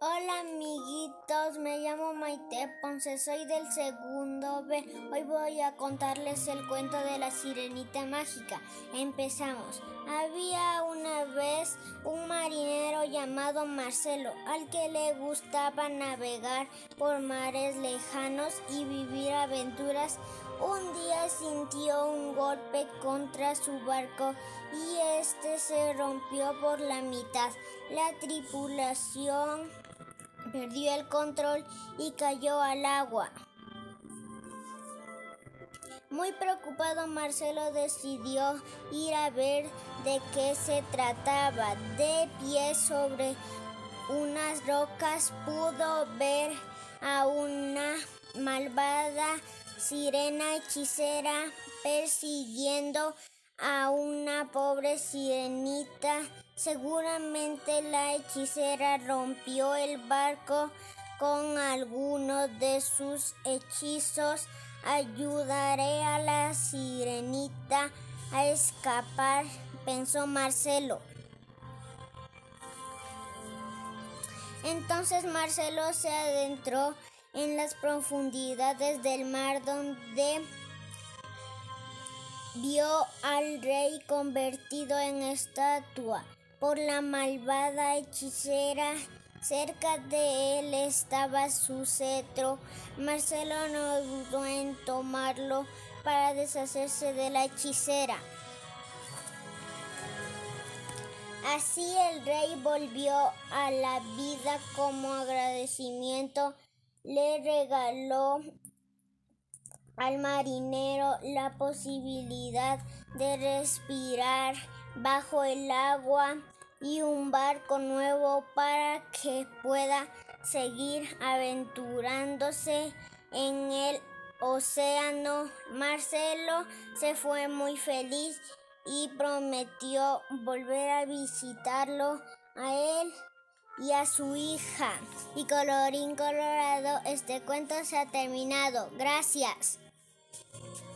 Hola amiguitos, me llamo Maite Ponce, soy del segundo B. Hoy voy a contarles el cuento de la sirenita mágica. Empezamos. Había una vez un marinero llamado Marcelo, al que le gustaba navegar por mares lejanos y vivir aventuras. Un día sintió un golpe contra su barco y este se rompió por la mitad. La tripulación perdió el control y cayó al agua. Muy preocupado, Marcelo decidió ir a ver de qué se trataba. De pie sobre unas rocas pudo ver a una malvada sirena hechicera persiguiendo a una pobre sirenita. Seguramente la hechicera rompió el barco con algunos de sus hechizos. Ayudaré a la sirenita a escapar, pensó Marcelo. Entonces Marcelo se adentró en las profundidades del mar donde vio al rey convertido en estatua por la malvada hechicera. Cerca de él estaba su cetro. Marcelo no dudó en tomarlo para deshacerse de la hechicera. Así el rey volvió a la vida como agradecimiento. Le regaló al marinero la posibilidad de respirar bajo el agua y un barco nuevo para que pueda seguir aventurándose en el océano. Marcelo se fue muy feliz y prometió volver a visitarlo a él y a su hija. Y colorín colorado, este cuento se ha terminado. Gracias. Oh.